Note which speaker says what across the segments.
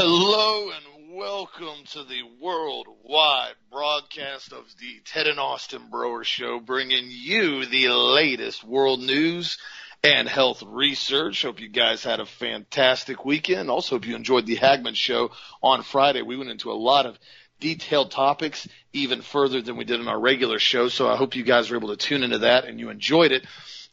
Speaker 1: Hello and welcome to the worldwide broadcast of the Ted and Austin Broer Show, bringing you the latest world news and health research. Hope you guys had a fantastic weekend. Also, hope you enjoyed the Hagmann Show on Friday. We went into a lot of detailed topics, even further than we did in our regular show. So I hope you guys were able to tune into that and you enjoyed it.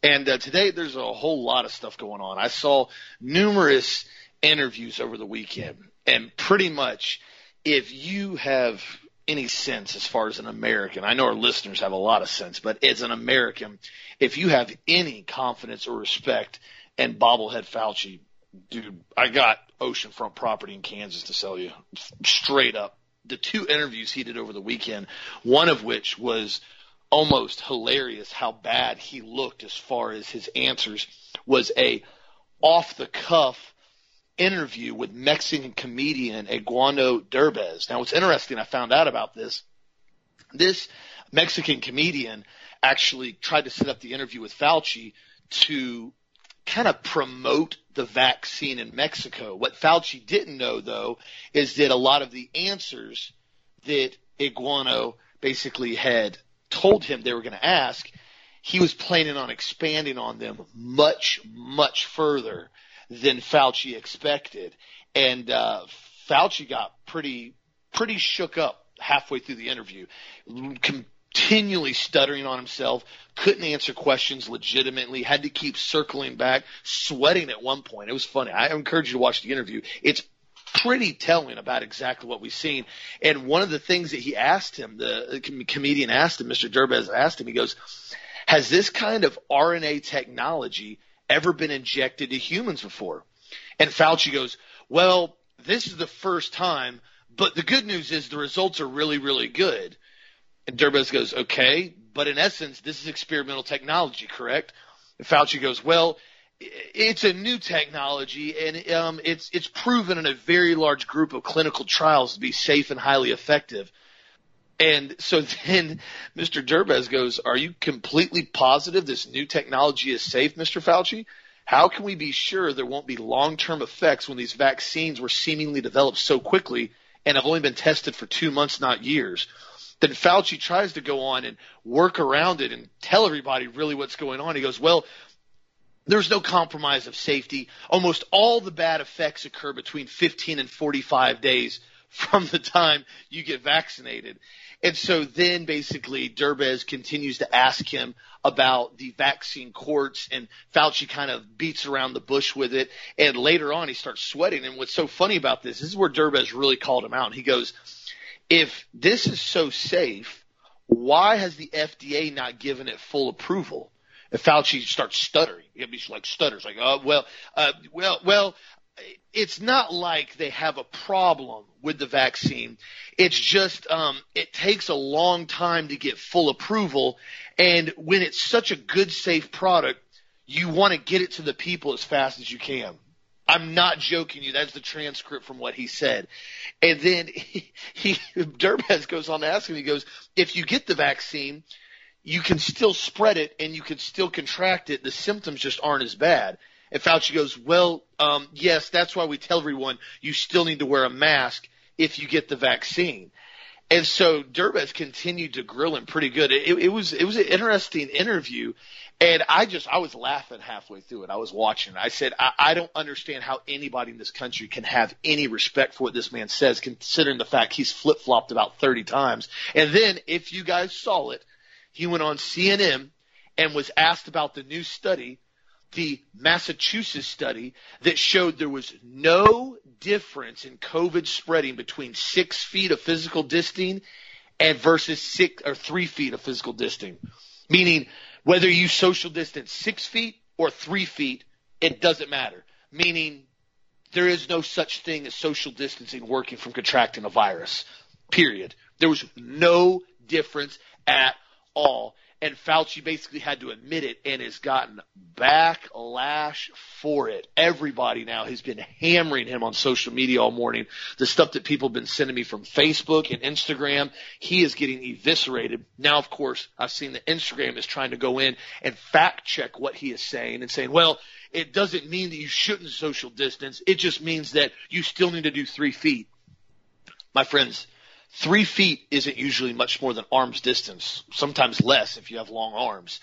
Speaker 1: And uh, today there's a whole lot of stuff going on. I saw numerous interviews over the weekend. And pretty much, if you have any sense as far as an American, I know our listeners have a lot of sense, but as an American, if you have any confidence or respect in bobblehead Fauci, dude, I got oceanfront property in Kansas to sell you straight up. The two interviews he did over the weekend, one of which was almost hilarious how bad he looked as far as his answers was a off the cuff interview with Mexican comedian Eugenio Derbez. Now, what's interesting, I found out about this. This Mexican comedian actually tried to set up the interview with Fauci to kind of promote the vaccine in Mexico. What Fauci didn't know, though, is that a lot of the answers that Eugenio basically had told him they were going to ask, he was planning on expanding on them much, much further than Fauci expected. And uh, Fauci got pretty pretty shook up halfway through the interview, continually stuttering on himself, couldn't answer questions legitimately, had to keep circling back, sweating at one point. It was funny. I encourage you to watch the interview. It's pretty telling about exactly what we've seen. And one of the things that he asked him, the comedian asked him, Mr. Derbez asked him, he goes, has this kind of RNA technology ever been injected to humans before. And Fauci goes, well, this is the first time, but the good news is the results are really, really good. And Derbez goes, okay, but in essence, this is experimental technology, correct? And Fauci goes, well, it's a new technology and um, it's it's proven in a very large group of clinical trials to be safe and highly effective. And so then Mr. Derbez goes, Are you completely positive this new technology is safe, Mr. Fauci? How can we be sure there won't be long term effects when these vaccines were seemingly developed so quickly and have only been tested for two months, not years? Then Fauci tries to go on and work around it and tell everybody really what's going on. He goes, Well, there's no compromise of safety. Almost all the bad effects occur between 15 and 45 days from the time you get vaccinated. And so then basically Derbez continues to ask him about the vaccine courts and Fauci kind of beats around the bush with it. And later on he starts sweating. And what's so funny about this, this is where Derbez really called him out. He goes, if this is so safe, why has the FDA not given it full approval? And Fauci starts stuttering. He's like stutters, like, oh, well, uh, well, well, it's not like they have a problem with the vaccine. It's just um, it takes a long time to get full approval, and when it's such a good, safe product, you want to get it to the people as fast as you can. I'm not joking you. That's the transcript from what he said. And then he, he Derbez goes on to ask him. He goes, "If you get the vaccine, you can still spread it and you can still contract it. The symptoms just aren't as bad." And Fauci goes, well, um, yes, that's why we tell everyone you still need to wear a mask if you get the vaccine. And so Derbez continued to grill him pretty good. It, it was it was an interesting interview, and I just I was laughing halfway through it. I was watching. I said I, I don't understand how anybody in this country can have any respect for what this man says, considering the fact he's flip flopped about thirty times. And then if you guys saw it, he went on CNN and was asked about the new study the Massachusetts study that showed there was no difference in COVID spreading between six feet of physical distancing and versus six or three feet of physical distancing. Meaning whether you social distance six feet or three feet, it doesn't matter. Meaning there is no such thing as social distancing working from contracting a virus. Period. There was no difference at all and Fauci basically had to admit it and has gotten backlash for it. Everybody now has been hammering him on social media all morning. The stuff that people have been sending me from Facebook and Instagram, he is getting eviscerated. Now, of course, I've seen that Instagram is trying to go in and fact check what he is saying and saying, well, it doesn't mean that you shouldn't social distance. It just means that you still need to do three feet. My friends, three feet isn't usually much more than arm's distance, sometimes less if you have long arms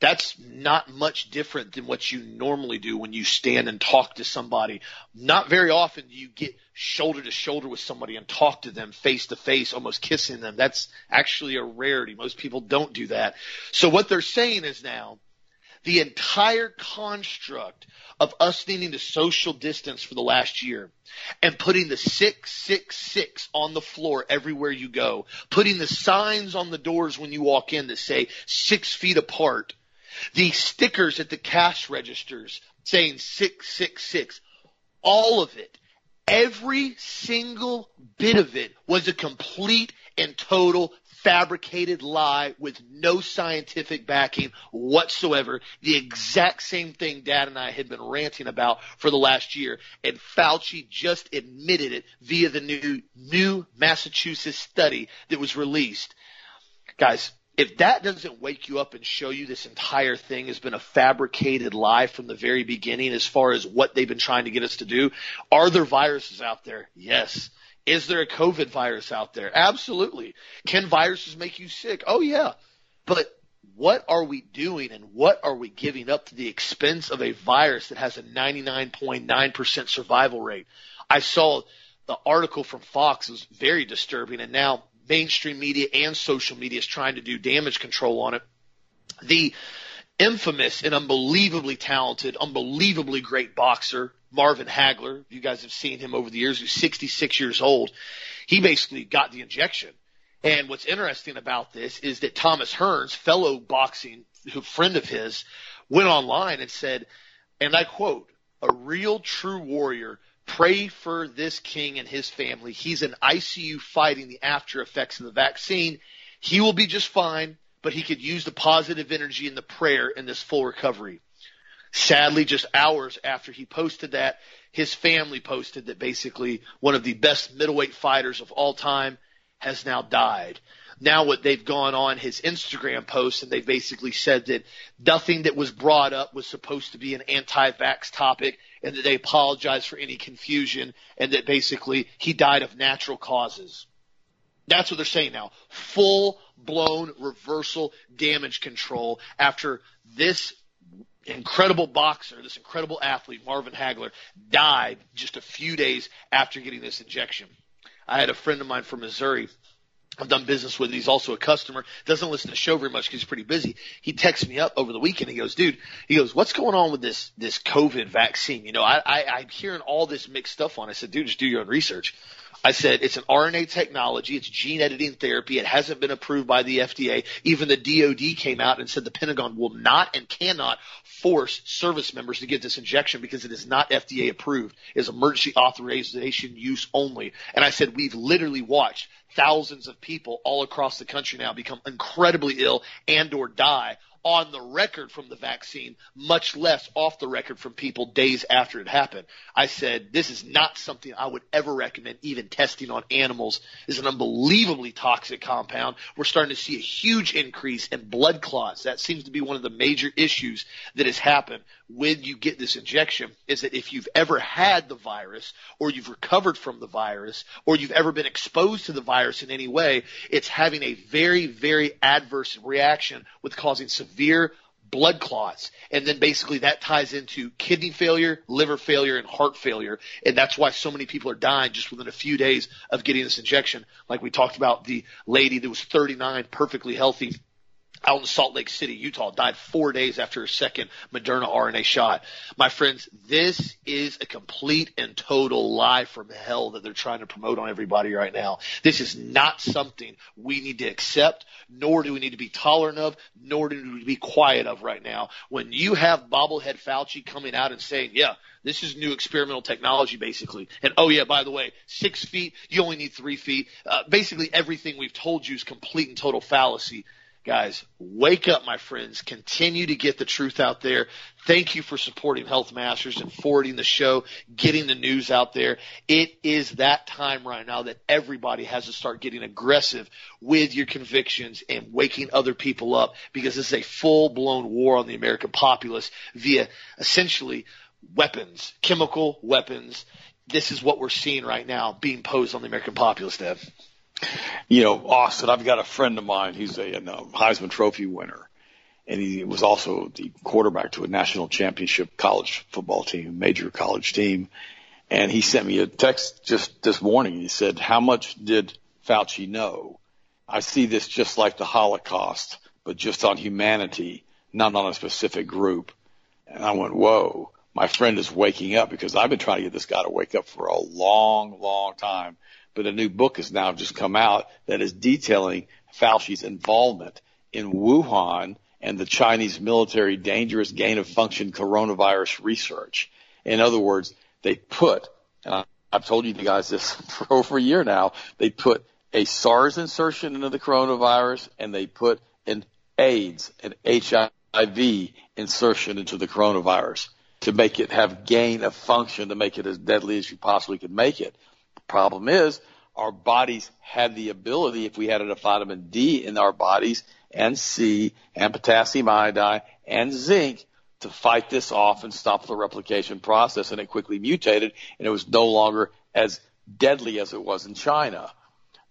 Speaker 1: that's not much different than what you normally do when you stand and talk to somebody. Not very often do you get shoulder to shoulder with somebody and talk to them face to face, almost kissing them. That's actually a rarity. Most people don't do that. So what they're saying is now the entire construct of us needing to social distance for the last year and putting the 666 on the floor everywhere you go, putting the signs on the doors when you walk in that say six feet apart, the stickers at the cash registers saying 666, all of it, every single bit of it was a complete and total fabricated lie with no scientific backing whatsoever. The exact same thing Dad and I had been ranting about for the last year. And Fauci just admitted it via the new, new Massachusetts study that was released. Guys, if that doesn't wake you up and show you this entire thing has been a fabricated lie from the very beginning as far as what they've been trying to get us to do, are there viruses out there? Yes. Is there a COVID virus out there? Absolutely. Can viruses make you sick? Oh yeah. But what are we doing and what are we giving up to the expense of a virus that has a 99.9% survival rate? I saw the article from Fox was very disturbing and now mainstream media and social media is trying to do damage control on it. The infamous and unbelievably talented, unbelievably great boxer, Marvin Hagler, you guys have seen him over the years, He's 66 years old. He basically got the injection. And what's interesting about this is that Thomas Hearns, fellow boxing friend of his, went online and said, and I quote, a real true warrior Pray for this king and his family. He's in ICU fighting the after effects of the vaccine. He will be just fine, but he could use the positive energy and the prayer in this full recovery. Sadly, just hours after he posted that, his family posted that basically one of the best middleweight fighters of all time has now died. Now what they've gone on his Instagram post and they've basically said that nothing that was brought up was supposed to be an anti-vax topic and that they apologize for any confusion and that basically he died of natural causes. That's what they're saying now. Full blown reversal damage control after this incredible boxer, this incredible athlete, Marvin Hagler, died just a few days after getting this injection. I had a friend of mine from Missouri I've done business with. He's also a customer. Doesn't listen to the show very much because he's pretty busy. He texts me up over the weekend. He goes, "Dude," he goes, "What's going on with this this COVID vaccine? You know, I, I I'm hearing all this mixed stuff on." I said, "Dude, just do your own research." I said it's an RNA technology. It's gene editing therapy. It hasn't been approved by the FDA. Even the DOD came out and said the Pentagon will not and cannot force service members to get this injection because it is not FDA approved. It is emergency authorization use only. And I said we've literally watched thousands of people all across the country now become incredibly ill and or die on the record from the vaccine, much less off the record from people days after it happened. I said, this is not something I would ever recommend even testing on animals. It's an unbelievably toxic compound. We're starting to see a huge increase in blood clots. That seems to be one of the major issues that has happened when you get this injection is that if you've ever had the virus or you've recovered from the virus or you've ever been exposed to the virus in any way, it's having a very, very adverse reaction with causing severe blood clots. And then basically that ties into kidney failure, liver failure, and heart failure. And that's why so many people are dying just within a few days of getting this injection. Like we talked about the lady that was 39, perfectly healthy, out in Salt Lake City, Utah, died four days after her second Moderna RNA shot. My friends, this is a complete and total lie from hell that they're trying to promote on everybody right now. This is not something we need to accept, nor do we need to be tolerant of, nor do we need to be quiet of right now. When you have bobblehead Fauci coming out and saying, yeah, this is new experimental technology, basically. And oh yeah, by the way, six feet, you only need three feet. Uh, basically everything we've told you is complete and total fallacy Guys, wake up, my friends. Continue to get the truth out there. Thank you for supporting Health Masters and forwarding the show, getting the news out there. It is that time right now that everybody has to start getting aggressive with your convictions and waking other people up because this is a full blown war on the American populace via essentially weapons, chemical weapons. This is what we're seeing right now being posed on the American populace, Dev
Speaker 2: you know, Austin, I've got a friend of mine. He's a, a uh, Heisman Trophy winner, and he was also the quarterback to a national championship college football team, major college team. And he sent me a text just this morning. He said, "How much did Fauci know? I see this just like the Holocaust, but just on humanity, not on a specific group." And I went, "Whoa." My friend is waking up because I've been trying to get this guy to wake up for a long, long time but a new book has now just come out that is detailing Fauci's involvement in Wuhan and the Chinese military dangerous gain of function coronavirus research. In other words, they put, and I've told you guys this for over a year now, they put a SARS insertion into the coronavirus and they put an AIDS, an HIV insertion into the coronavirus to make it have gain of function to make it as deadly as you possibly could make it. Problem is, our bodies had the ability, if we had enough vitamin D in our bodies, and C, and potassium iodide, and zinc, to fight this off and stop the replication process, and it quickly mutated, and it was no longer as deadly as it was in China.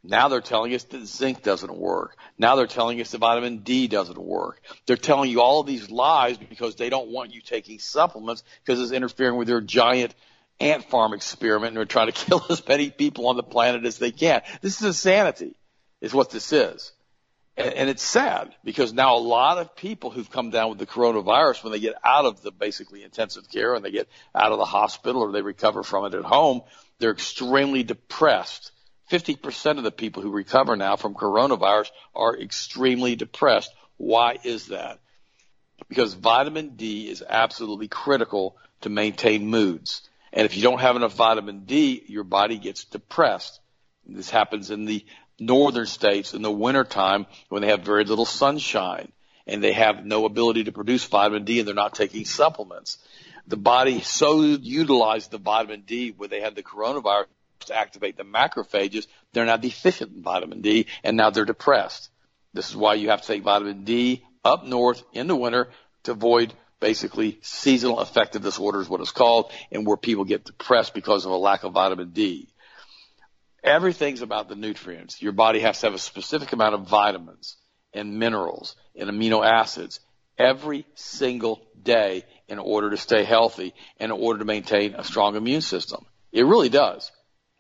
Speaker 2: Now they're telling us that zinc doesn't work. Now they're telling us that vitamin D doesn't work. They're telling you all of these lies because they don't want you taking supplements because it's interfering with their giant ant farm experiment and are trying to kill as many people on the planet as they can. This is insanity, is what this is. And, and it's sad because now a lot of people who've come down with the coronavirus, when they get out of the basically intensive care and they get out of the hospital or they recover from it at home, they're extremely depressed. 50% of the people who recover now from coronavirus are extremely depressed. Why is that? Because vitamin D is absolutely critical to maintain moods. And if you don't have enough vitamin D, your body gets depressed. This happens in the northern states in the wintertime when they have very little sunshine and they have no ability to produce vitamin D and they're not taking supplements. The body so utilized the vitamin D when they had the coronavirus to activate the macrophages, they're now deficient in vitamin D and now they're depressed. This is why you have to take vitamin D up north in the winter to avoid basically seasonal affective disorder is what it's called, and where people get depressed because of a lack of vitamin D. Everything's about the nutrients. Your body has to have a specific amount of vitamins and minerals and amino acids every single day in order to stay healthy and in order to maintain a strong immune system. It really does.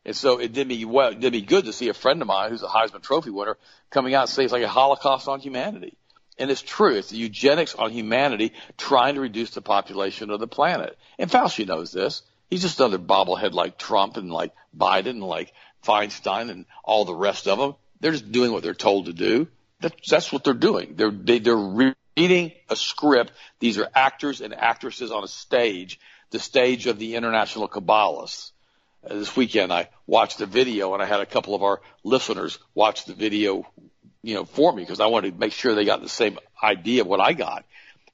Speaker 2: And so it did me well, it did me good to see a friend of mine who's a Heisman Trophy winner coming out and say it's like a Holocaust on humanity. And it's true. It's eugenics on humanity trying to reduce the population of the planet. And Fauci knows this. He's just another bobblehead like Trump and like Biden and like Feinstein and all the rest of them. They're just doing what they're told to do. That's, that's what they're doing. They're, they, they're reading a script. These are actors and actresses on a stage, the stage of the international Kabbalists. Uh, this weekend I watched the video and I had a couple of our listeners watch the video you know, for me because I wanted to make sure they got the same idea of what I got.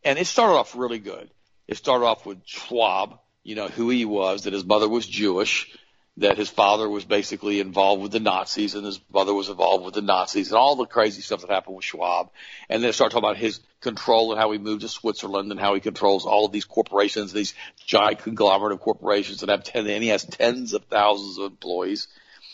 Speaker 2: And it started off really good. It started off with Schwab, you know, who he was, that his mother was Jewish, that his father was basically involved with the Nazis and his mother was involved with the Nazis and all the crazy stuff that happened with Schwab. And then it started talking about his control and how he moved to Switzerland and how he controls all of these corporations, these giant conglomerate of corporations that have ten, and he has tens of thousands of employees.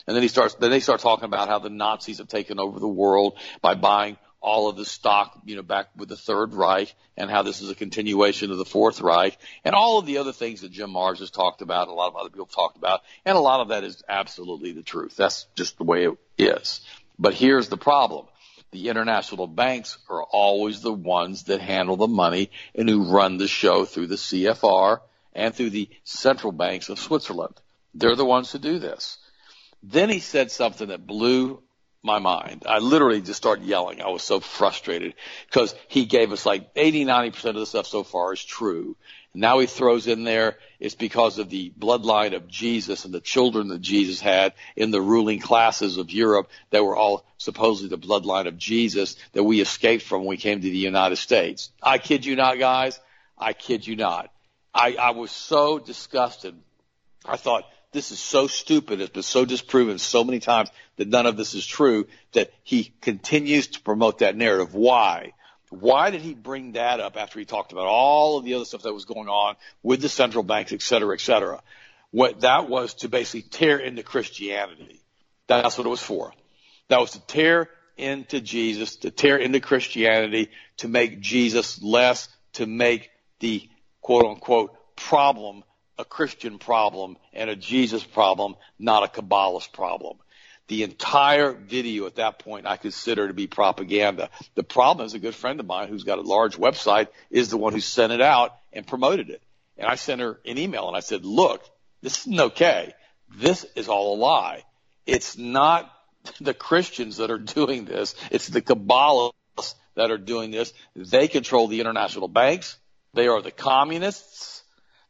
Speaker 2: And then he starts, then they start talking about how the Nazis have taken over the world by buying all of the stock, you know, back with the Third Reich and how this is a continuation of the Fourth Reich and all of the other things that Jim Marrs has talked about, a lot of other people talked about, and a lot of that is absolutely the truth. That's just the way it is. But here's the problem. The international banks are always the ones that handle the money and who run the show through the CFR and through the central banks of Switzerland. They're the ones who do this. Then he said something that blew my mind. I literally just started yelling. I was so frustrated because he gave us like 80, 90% of the stuff so far is true. Now he throws in there it's because of the bloodline of Jesus and the children that Jesus had in the ruling classes of Europe that were all supposedly the bloodline of Jesus that we escaped from when we came to the United States. I kid you not, guys. I kid you not. I, I was so disgusted. I thought, this is so stupid. It's been so disproven so many times that none of this is true that he continues to promote that narrative. Why? Why did he bring that up after he talked about all of the other stuff that was going on with the central banks, et cetera, et cetera? What that was to basically tear into Christianity. That's what it was for. That was to tear into Jesus, to tear into Christianity, to make Jesus less, to make the quote unquote problem a Christian problem and a Jesus problem, not a Kabbalist problem. The entire video at that point I consider to be propaganda. The problem is a good friend of mine who's got a large website is the one who sent it out and promoted it. And I sent her an email and I said, look, this isn't okay. This is all a lie. It's not the Christians that are doing this. It's the Kabbalists that are doing this. They control the international banks. They are the communists.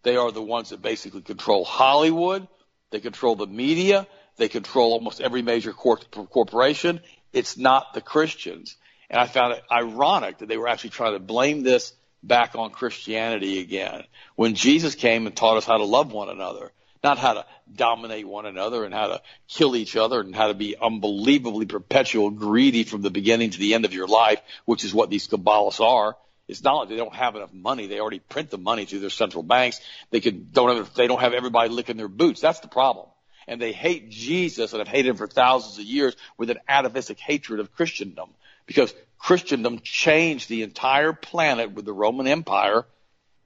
Speaker 2: They are the ones that basically control Hollywood. They control the media. They control almost every major cor- corporation. It's not the Christians. And I found it ironic that they were actually trying to blame this back on Christianity again. When Jesus came and taught us how to love one another, not how to dominate one another and how to kill each other and how to be unbelievably perpetual greedy from the beginning to the end of your life, which is what these Kabbalists are. It's not like they don't have enough money. They already print the money through their central banks. They could don't have, they don't have everybody licking their boots. That's the problem and they hate Jesus and have hated him for thousands of years with an atavistic hatred of Christendom because Christendom changed the entire planet with the Roman Empire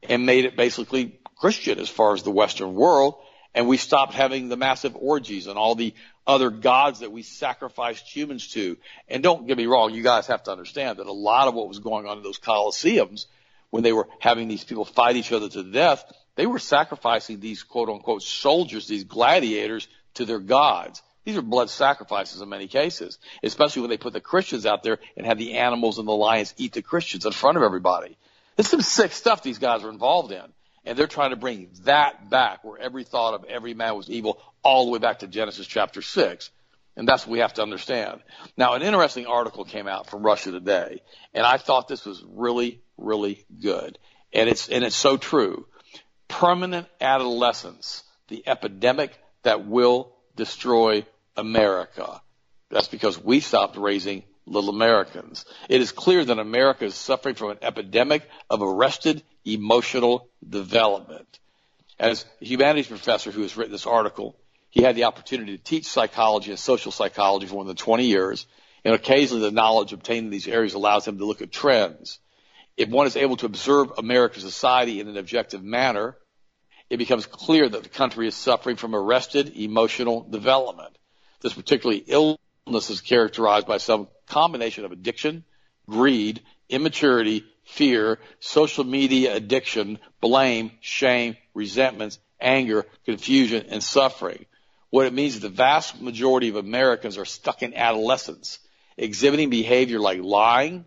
Speaker 2: and made it basically Christian as far as the Western world. And we stopped having the massive orgies and all the other gods that we sacrificed humans to. And don't get me wrong, you guys have to understand that a lot of what was going on in those Colosseums when they were having these people fight each other to death they were sacrificing these quote unquote soldiers, these gladiators to their gods. These are blood sacrifices in many cases, especially when they put the Christians out there and had the animals and the lions eat the Christians in front of everybody. It's some sick stuff these guys are involved in. And they're trying to bring that back where every thought of every man was evil all the way back to Genesis chapter 6. And that's what we have to understand. Now, an interesting article came out from Russia Today, and I thought this was really, really good. And it's, and it's so true permanent adolescence, the epidemic that will destroy America. That's because we stopped raising little Americans. It is clear that America is suffering from an epidemic of arrested emotional development. As a humanities professor who has written this article, he had the opportunity to teach psychology and social psychology for more than 20 years, and occasionally the knowledge obtained in these areas allows him to look at trends if one is able to observe American society in an objective manner, it becomes clear that the country is suffering from arrested emotional development. This particularly illness is characterized by some combination of addiction, greed, immaturity, fear, social media addiction, blame, shame, resentments, anger, confusion, and suffering. What it means is the vast majority of Americans are stuck in adolescence, exhibiting behavior like lying,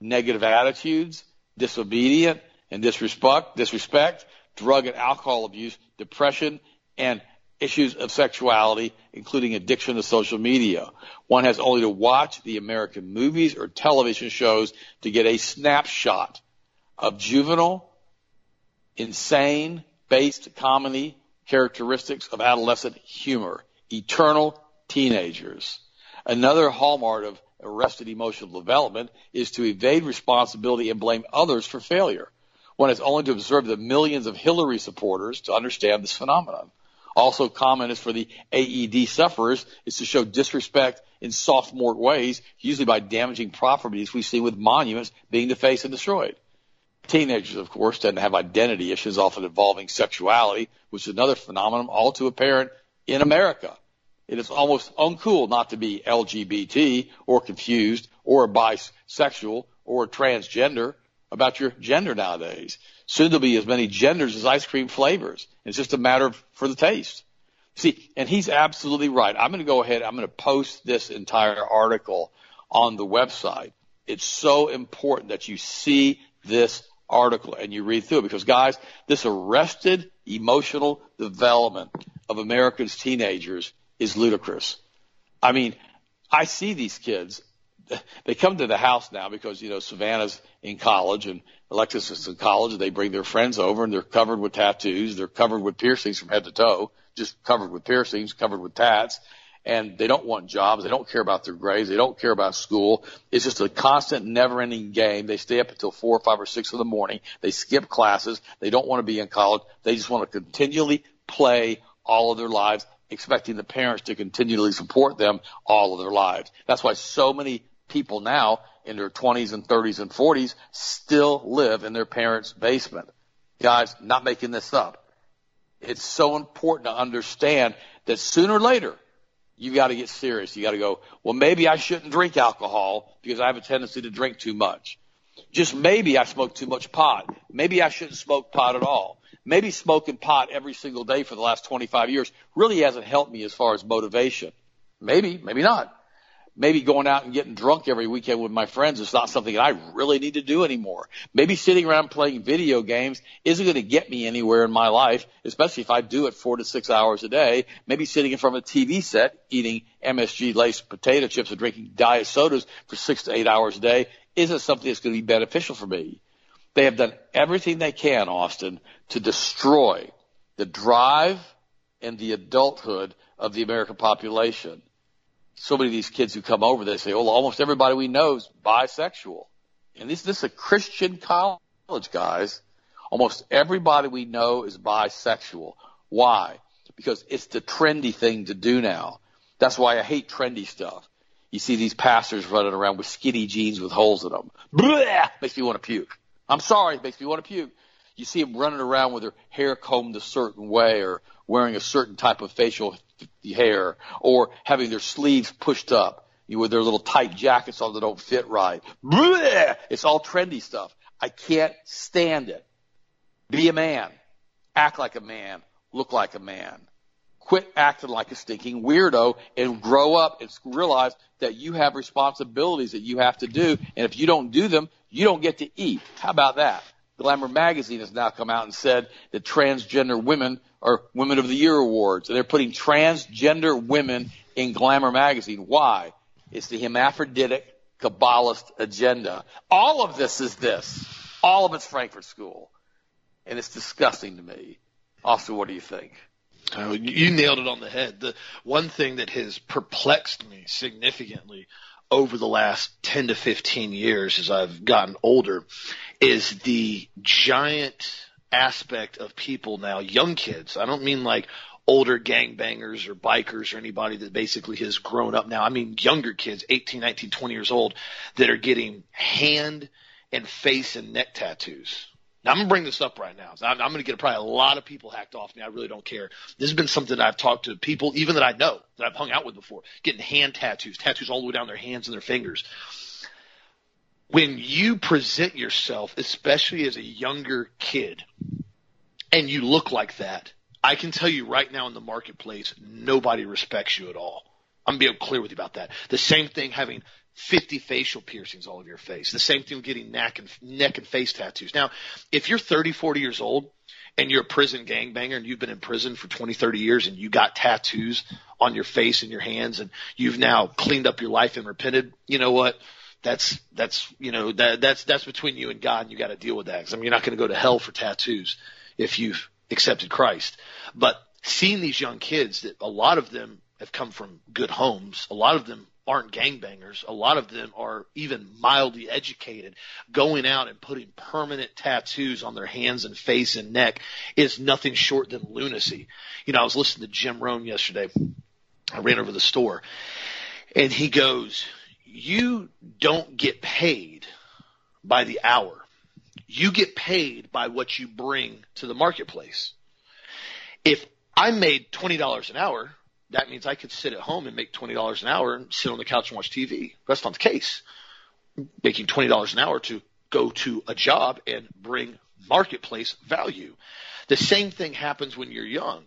Speaker 2: negative attitudes, disobedient and disrespect, disrespect, drug and alcohol abuse, depression, and issues of sexuality, including addiction to social media. One has only to watch the American movies or television shows to get a snapshot of juvenile, insane, based comedy characteristics of adolescent humor, eternal teenagers. Another hallmark of arrested emotional development is to evade responsibility and blame others for failure. One has only to observe the millions of Hillary supporters to understand this phenomenon. Also common is for the AED sufferers is to show disrespect in sophomore ways, usually by damaging properties we see with monuments being defaced and destroyed. Teenagers, of course, tend to have identity issues often involving sexuality, which is another phenomenon all too apparent in America. It is almost uncool not to be LGBT or confused or bisexual or transgender about your gender nowadays. Soon there'll be as many genders as ice cream flavors. It's just a matter of, for the taste. See, and he's absolutely right. I'm going to go ahead. I'm going to post this entire article on the website. It's so important that you see this article and you read through it because guys, this arrested emotional development of Americans teenagers is ludicrous. I mean, I see these kids. They come to the house now because, you know, Savannah's in college and Alexis is in college. They bring their friends over and they're covered with tattoos. They're covered with piercings from head to toe, just covered with piercings, covered with tats and they don't want jobs. They don't care about their grades. They don't care about school. It's just a constant, never ending game. They stay up until four or five or six in the morning. They skip classes. They don't want to be in college. They just want to continually play all of their lives, expecting the parents to continually support them all of their lives. That's why so many people now in their 20s and 30s and 40s still live in their parents' basement. Guys, not making this up. It's so important to understand that sooner or later, you got to get serious. You got to go, well, maybe I shouldn't drink alcohol because I have a tendency to drink too much. Just maybe I smoke too much pot. Maybe I shouldn't smoke pot at all. Maybe smoking pot every single day for the last 25 years really hasn't helped me as far as motivation. Maybe, maybe not maybe going out and getting drunk every weekend with my friends is not something that I really need to do anymore. Maybe sitting around playing video games isn't going to get me anywhere in my life, especially if I do it four to six hours a day. Maybe sitting in front of a TV set, eating MSG laced potato chips and drinking diet sodas for six to eight hours a day isn't something that's going to be beneficial for me. They have done everything they can, Austin, to destroy the drive and the adulthood of the American population so many of these kids who come over, they say, well, almost everybody we know is bisexual. And this, this is a Christian college, guys. Almost everybody we know is bisexual. Why? Because it's the trendy thing to do now. That's why I hate trendy stuff. You see these pastors running around with skinny jeans with holes in them. Blah! Makes me want to puke. I'm sorry, makes me want to puke. You see them running around with their hair combed a certain way or wearing a certain type of facial hair or having their sleeves pushed up You with their little tight jackets on that don't fit right. Blech! It's all trendy stuff. I can't stand it. Be a man. Act like a man. Look like a man. Quit acting like a stinking weirdo and grow up and realize that you have responsibilities that you have to do. And if you don't do them, you don't get to eat. How about that? Glamour magazine has now come out and said that transgender women are Women of the Year awards. And they're putting transgender women in Glamour magazine. Why? It's the hermaphroditic Kabbalist agenda. All of this is this. All of it's Frankfurt School. And it's disgusting to me. Austin, what do you think?
Speaker 1: Oh, you nailed it on the head. The one thing that has perplexed me significantly over the last 10 to 15 years as I've gotten older is the giant aspect of people now, young kids. I don't mean like older gangbangers or bikers or anybody that basically has grown up now. I mean younger kids, 18, 19, 20 years old that are getting hand and face and neck tattoos. Now I'm gonna bring this up right now. I'm, gonna get probably a lot of people hacked off me. I really don't care. This has been something I've talked to people, even that I know, that I've hung out with before, getting hand tattoos, tattoos all the way down their hands and their fingers. When you present yourself, especially as a younger kid, and you look like that, I can tell you right now in the marketplace, nobody respects you at all. I'm being clear with you about that. The same thing having 50 facial piercings all over your face. The same thing getting neck and, neck and face tattoos. Now, if you're 30, 40 years old and you're a prison gangbanger and you've been in prison for 20, 30 years and you got tattoos on your face and your hands and you've now cleaned up your life and repented, you know what? That's, that's, you know, that, that's, that's between you and God and you got to deal with that. I mean, you're not going to go to hell for tattoos if you've accepted Christ. But seeing these young kids that a lot of them have come from good homes, a lot of them aren't gangbangers, a lot of them are even mildly educated, going out and putting permanent tattoos on their hands and face and neck is nothing short than lunacy. You know, I was listening to Jim Rohn yesterday. I ran over the store and he goes, you don't get paid by the hour you get paid by what you bring to the marketplace. If I made $20 an hour, that means I could sit at home and make $20 an hour and sit on the couch and watch TV. That's not the case. Making $20 an hour to go to a job and bring marketplace value. The same thing happens when you're young.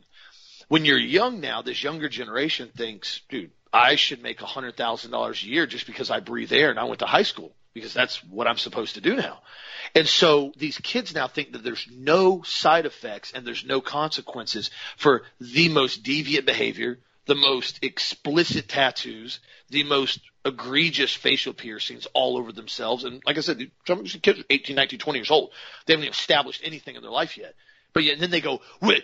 Speaker 1: When you're young now, this younger generation thinks, dude, I should make a $100,000 a year just because I breathe air and I went to high school. because that's what I'm supposed to do now. And so these kids now think that there's no side effects and there's no consequences for the most deviant behavior, the most explicit tattoos, the most egregious facial piercings all over themselves. And like I said, some kids are 18, 19, 20 years old. They haven't even established anything in their life yet. But yet, and then they go, wait,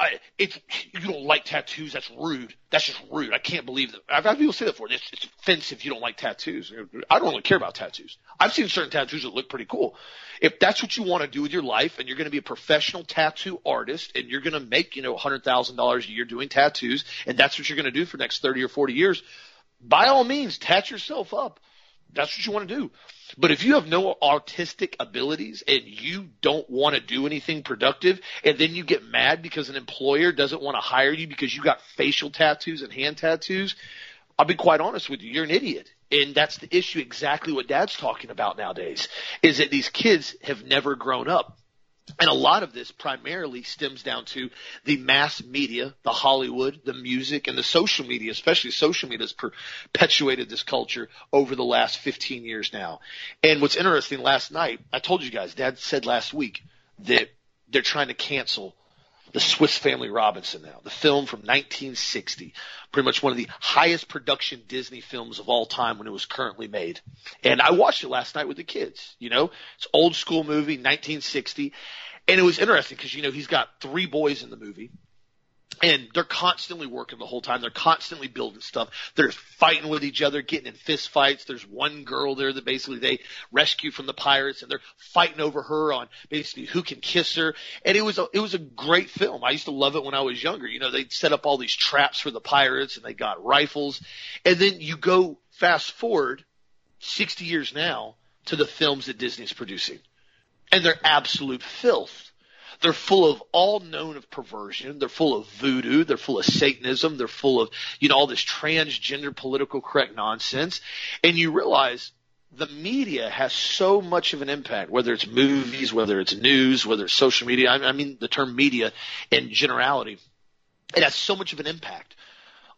Speaker 1: I, if you don't like tattoos, that's rude. That's just rude. I can't believe that. I've had people say that before. It's, it's offensive you don't like tattoos. I don't really care about tattoos. I've seen certain tattoos that look pretty cool. If that's what you want to do with your life and you're going to be a professional tattoo artist and you're going to make, you know, $100,000 a year doing tattoos and that's what you're going to do for the next 30 or 40 years, by all means, tat yourself up. That's what you want to do. But if you have no artistic abilities and you don't want to do anything productive and then you get mad because an employer doesn't want to hire you because you got facial tattoos and hand tattoos, I'll be quite honest with you, you're an idiot. And that's the issue exactly what dad's talking about nowadays is that these kids have never grown up. And a lot of this primarily stems down to the mass media, the Hollywood, the music, and the social media, especially social media has perpetuated this culture over the last 15 years now. And what's interesting, last night, I told you guys, Dad said last week that they're trying to cancel the Swiss Family Robinson now, the film from 1960, pretty much one of the highest production Disney films of all time when it was currently made. And I watched it last night with the kids, you know, it's old school movie, 1960. And it was interesting because, you know, he's got three boys in the movie and they're constantly working the whole time. They're constantly building stuff. They're fighting with each other, getting in fist fights. There's one girl there that basically they rescue from the pirates, and they're fighting over her on basically who can kiss her. And it was a it was a great film. I used to love it when I was younger. You know, they set up all these traps for the pirates, and they got rifles. And then you go fast forward sixty years now to the films that Disney's producing, and they're absolute filth they're full of all known of perversion. They're full of voodoo. They're full of Satanism. They're full of, you know, all this transgender political correct nonsense. And you realize the media has so much of an impact, whether it's movies, whether it's news, whether it's social media. I mean, the term media in generality. It has so much of an impact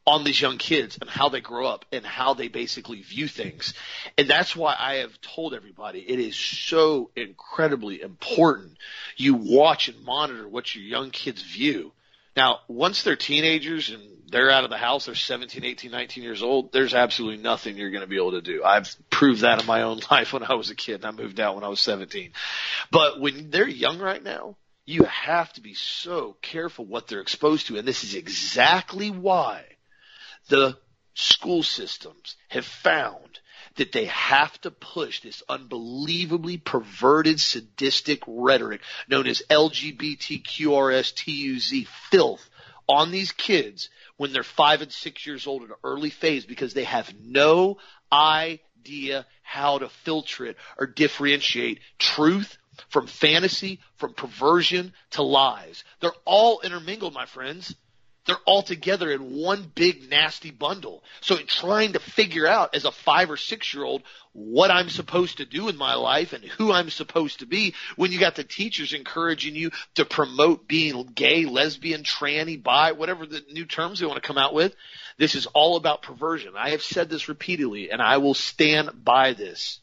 Speaker 1: on these young kids and how they grow up and how they basically view things. And that's why I have told everybody it is so incredibly important you watch and monitor what your young kids view. Now, once they're teenagers and they're out of the house, they're 17, 18, 19 years old, there's absolutely nothing you're going to be able to do. I've proved that in my own life when I was a kid and I moved out when I was 17. But when they're young right now, you have to be so careful what they're exposed to. And this is exactly why the school systems have found that they have to push this unbelievably perverted, sadistic rhetoric known as LGBTQRSTUZ filth on these kids when they're five and six years old in an early phase because they have no idea how to filter it or differentiate truth from fantasy, from perversion to lies. They're all intermingled, my friends. They're all together in one big nasty bundle. So trying to figure out as a five or six year old what I'm supposed to do in my life and who I'm supposed to be when you got the teachers encouraging you to promote being gay, lesbian, tranny, bi, whatever the new terms they want to come out with. This is all about perversion. I have said this repeatedly and I will stand by this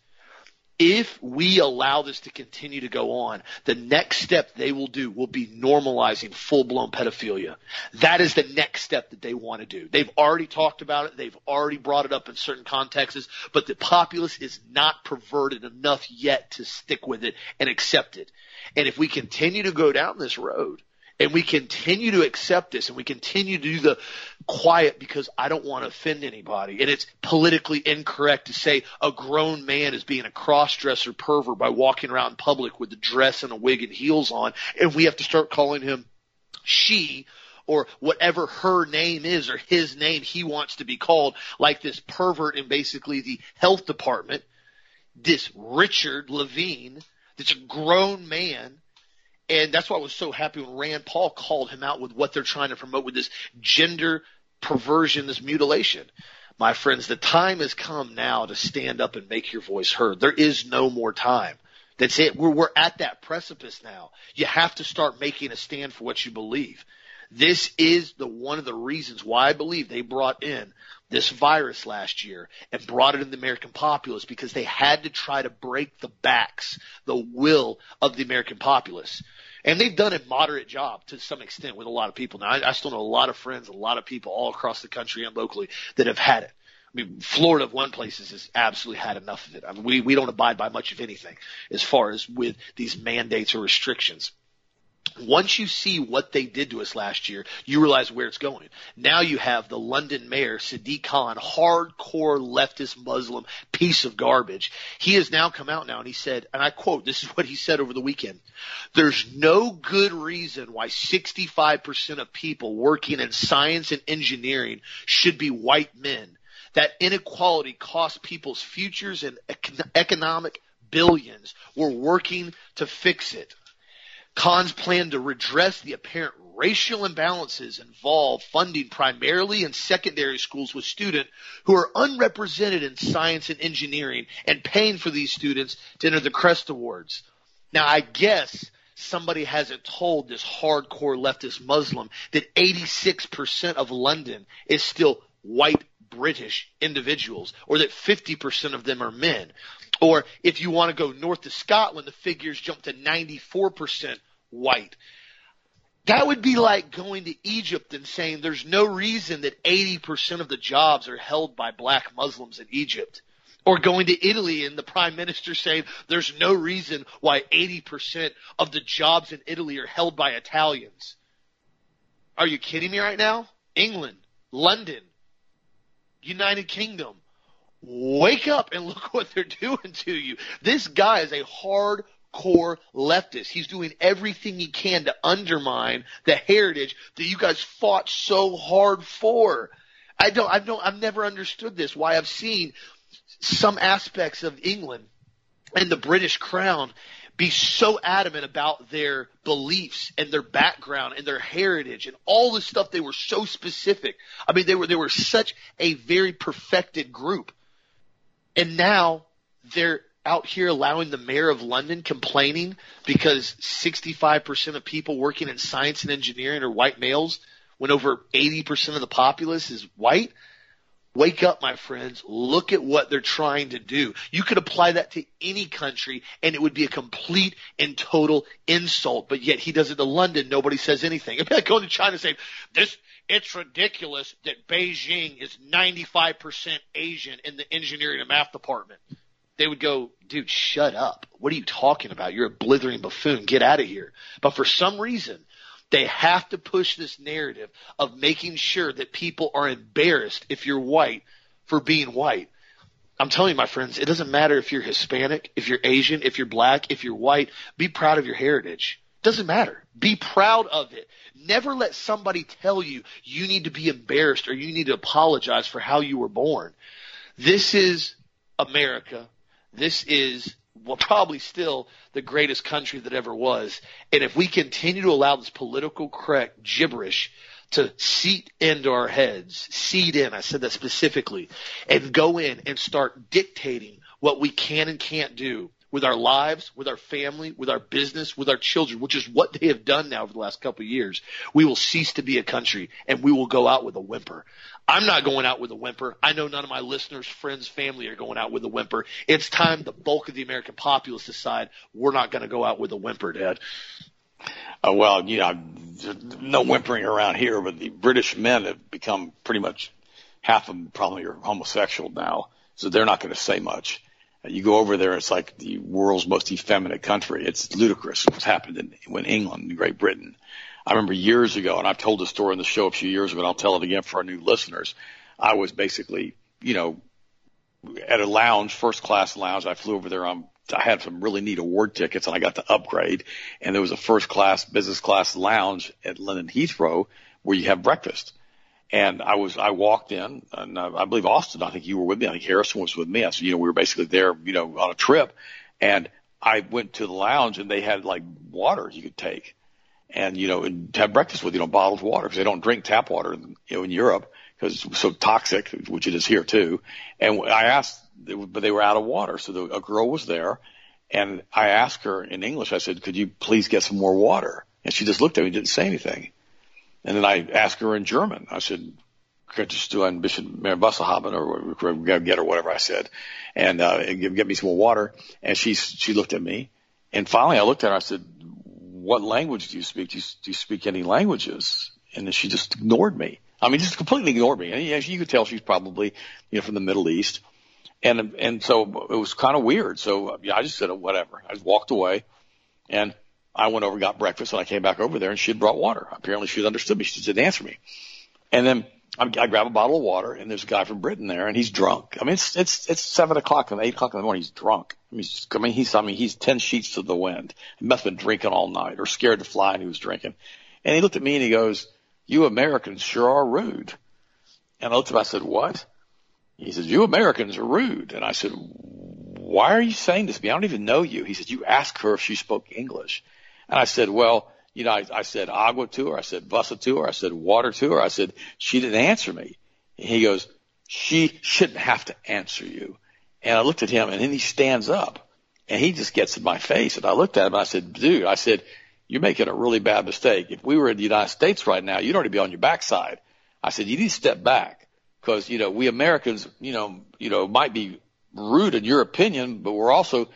Speaker 1: if we allow this to continue to go on, the next step they will do will be normalizing full blown pedophilia. That is the next step that they want to do. They've already talked about it. They've already brought it up in certain contexts, but the populace is not perverted enough yet to stick with it and accept it. And if we continue to go down this road, and we continue to accept this and we continue to do the quiet because I don't want to offend anybody. And it's politically incorrect to say a grown man is being a cross-dresser pervert by walking around in public with a dress and a wig and heels on. And we have to start calling him she or whatever her name is or his name he wants to be called, like this pervert in basically the health department, this Richard Levine, that's a grown man and that's why I was so happy when Rand Paul called him out with what they're trying to promote with this gender perversion, this mutilation. My friends, the time has come now to stand up and make your voice heard. There is no more time. That's it. We're, we're at that precipice now. You have to start making a stand for what you believe. This is the one of the reasons why I believe they brought in this virus last year and brought it in the American populace because they had to try to break the backs, the will of the American populace. And they've done a moderate job to some extent with a lot of people. Now, I, I still know a lot of friends, a lot of people all across the country and locally that have had it. I mean, Florida of one places has absolutely had enough of it. I mean, we, we don't abide by much of anything as far as with these mandates or restrictions. Once you see what they did to us last year, you realize where it's going. Now you have the London mayor, Sadiq Khan, hardcore leftist Muslim piece of garbage. He has now come out now and he said, and I quote, this is what he said over the weekend. There's no good reason why 65% of people working in science and engineering should be white men. That inequality costs people's futures and economic billions. We're working to fix it. Khan's plan to redress the apparent racial imbalances involve funding primarily in secondary schools with students who are unrepresented in science and engineering and paying for these students to enter the Crest Awards. Now, I guess somebody hasn't told this hardcore leftist Muslim that 86% of London is still white British individuals, or that 50% of them are men. Or if you want to go north to Scotland, the figures jump to 94% white. That would be like going to Egypt and saying there's no reason that 80% of the jobs are held by black Muslims in Egypt. Or going to Italy and the prime minister saying there's no reason why 80% of the jobs in Italy are held by Italians. Are you kidding me right now? England, London, United Kingdom. Wake up and look what they're doing to you. This guy is a hard core leftist. He's doing everything he can to undermine the heritage that you guys fought so hard for. I don't, I don't, I've never understood this. Why I've seen some aspects of England and the British crown be so adamant about their beliefs and their background and their heritage and all the stuff they were so specific. I mean, they were, they were such a very perfected group. And now they're out here allowing the mayor of London complaining because 65% of people working in science and engineering are white males when over 80% of the populace is white? Wake up, my friends. Look at what they're trying to do. You could apply that to any country and it would be a complete and total insult. But yet he does it to London. Nobody says anything. It'd be like going to China saying, this, it's ridiculous that Beijing is 95% Asian in the engineering and math department they would go, dude, shut up. What are you talking about? You're a blithering buffoon. Get out of here. But for some reason, they have to push this narrative of making sure that people are embarrassed if you're white for being white. I'm telling you, my friends, it doesn't matter if you're Hispanic, if you're Asian, if you're black, if you're white. Be proud of your heritage. Doesn't matter. Be proud of it. Never let somebody tell you you need to be embarrassed or you need to apologize for how you were born. This is America. This is well, probably still the greatest country that ever was. And if we continue to allow this political correct gibberish to seat into our heads, seed in, I said that specifically, and go in and start dictating what we can and can't do with our lives, with our family, with our business, with our children, which is what they have done now over the last couple of years, we will cease to be a country and we will go out with a whimper. I'm not going out with a whimper. I know none of my listeners, friends, family are going out with a whimper. It's time the bulk of the American populace decide we're not going to go out with a whimper, Dad.
Speaker 2: Uh, well, you know, no whimpering around here, but the British men have become pretty much half of them probably are homosexual now, so they're not going to say much. You go over there, it's like the world's most effeminate country. It's ludicrous what's happened in, in England, Great Britain. I remember years ago, and I've told the story in the show a few years ago, and I'll tell it again for our new listeners. I was basically, you know, at a lounge, first class lounge. I flew over there on, I had some really neat award tickets and I got to upgrade. And there was a first class, business class lounge at London Heathrow where you have breakfast. And I was, I walked in and uh, I believe Austin, I think you were with me. I think Harrison was with me. I said, you know, we were basically there, you know, on a trip and I went to the lounge and they had like water you could take and you know and have breakfast with you know bottled water because they don't drink tap water in, you know in Europe because it's so toxic, which it is here too. And I asked, but they were out of water, so the, a girl was there, and I asked her in English. I said, "Could you please get some more water?" And she just looked at me, didn't say anything. And then I asked her in German. I said, just do ein bisschen mehr Wasser haben or get or whatever I said, and uh, get me some more water. And she she looked at me, and finally I looked at her. I said, "What language do you speak? Do you, do you speak any languages?" And then she just ignored me. I mean, just completely ignored me. And you could tell she's probably you know from the Middle East, and and so it was kind of weird. So yeah, I just said whatever. I just walked away, and I went over, got breakfast, and I came back over there, and she had brought water. Apparently, she had understood me. She didn't answer me. And then I, I grab a bottle of water, and there's a guy from Britain there, and he's drunk. I mean, it's it's it's seven o'clock and eight o'clock in the morning. He's drunk. I mean, he's, I mean, he's I mean, he's ten sheets to the wind. He must have been drinking all night, or scared to fly, and he was drinking. And he looked at me and he goes, "You Americans sure are rude." And I looked at him. I said, "What?" He says, "You Americans are rude." And I said, "Why are you saying this to me? I don't even know you." He said, "You asked her if she spoke English." And I said, "Well." you know, I, I said agua to her. I said busa to her. I said water to her. I said, she didn't answer me. And he goes, she shouldn't have to answer you. And I looked at him and then he stands up and he just gets in my face. And I looked at him and I said, dude, I said, you're making a really bad mistake. If we were in the United States right now, you'd already be on your backside. I said, you need to step back because, you know, we Americans, you know, you know, might be rude in your opinion, but we're also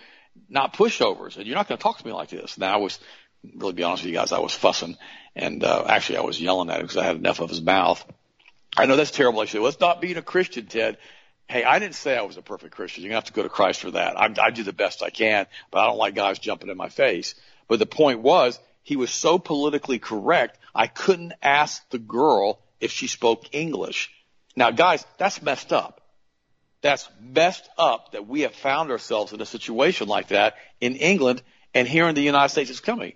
Speaker 2: not pushovers and you're not going to talk to me like this. Now I was really be honest with you guys, I was fussing and uh, actually I was yelling at him because I had enough of his mouth. I know that's terrible. I said, well, it's not being a Christian, Ted. Hey, I didn't say I was a perfect Christian. You're gonna have to go to Christ for that. I, I do the best I can, but I don't like guys jumping in my face. But the point was, he was so politically correct, I couldn't ask the girl if she spoke English. Now, guys, that's messed up. That's messed up that we have found ourselves in a situation like that in England and here in the United States it's coming.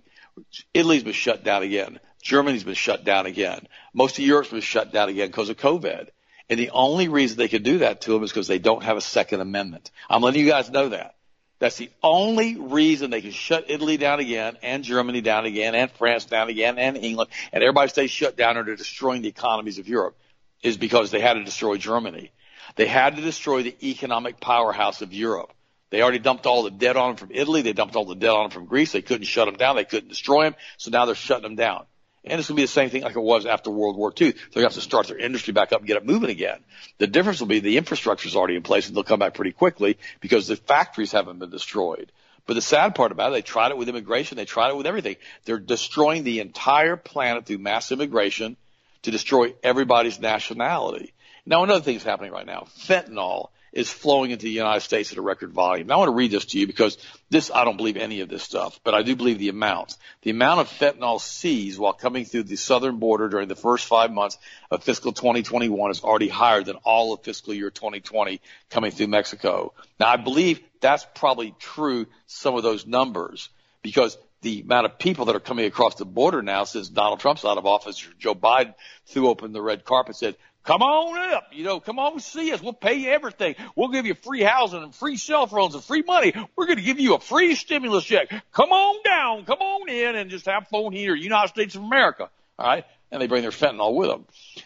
Speaker 2: Italy's been shut down again. Germany's been shut down again. Most of Europe's been shut down again because of COVID. And the only reason they can do that to them is because they don't have a Second Amendment. I'm letting you guys know that. That's the only reason they can shut Italy down again, and Germany down again, and France down again, and England, and everybody stays shut down or they're destroying the economies of Europe, is because they had to destroy Germany. They had to destroy the economic powerhouse of Europe. They already dumped all the debt on them from Italy. They dumped all the debt on them from Greece. They couldn't shut them down. They couldn't destroy them. So now they're shutting them down. And it's going to be the same thing like it was after World War II. They're going to have to start their industry back up and get it moving again. The difference will be the infrastructure is already in place and they'll come back pretty quickly because the factories haven't been destroyed. But the sad part about it, they tried it with immigration. They tried it with everything. They're destroying the entire planet through mass immigration to destroy everybody's nationality. Now another thing is happening right now. Fentanyl is flowing into the United States at a record volume. Now I want to read this to you because this, I don't believe any of this stuff, but I do believe the amounts. The amount of fentanyl seized while coming through the southern border during the first five months of fiscal 2021 is already higher than all of fiscal year 2020 coming through Mexico. Now I believe that's probably true, some of those numbers, because the amount of people that are coming across the border now since Donald Trump's out of office, Joe Biden threw open the red carpet, said, Come on up. You know, come on see us. We'll pay you everything. We'll give you free housing and free cell phones and free money. We're going to give you a free stimulus check. Come on down. Come on in and just have fun here, United States of America. All right. And they bring their fentanyl with them.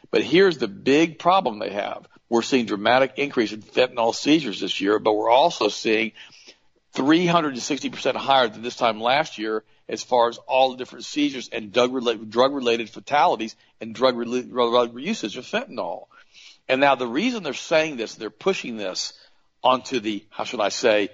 Speaker 2: But here's the big problem they have. We're seeing dramatic increase in fentanyl seizures this year, but we're also seeing 360% higher than this time last year as far as all the different seizures and drug related, fatalities and drug, drug usage of fentanyl. And now the reason they're saying this, they're pushing this onto the, how should I say,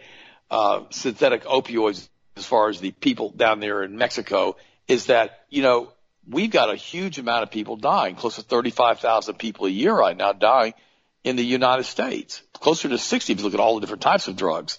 Speaker 2: uh, synthetic opioids as far as the people down there in Mexico is that, you know, we've got a huge amount of people dying, close to 35,000 people a year right now dying in the United States, closer to 60 if you look at all the different types of drugs.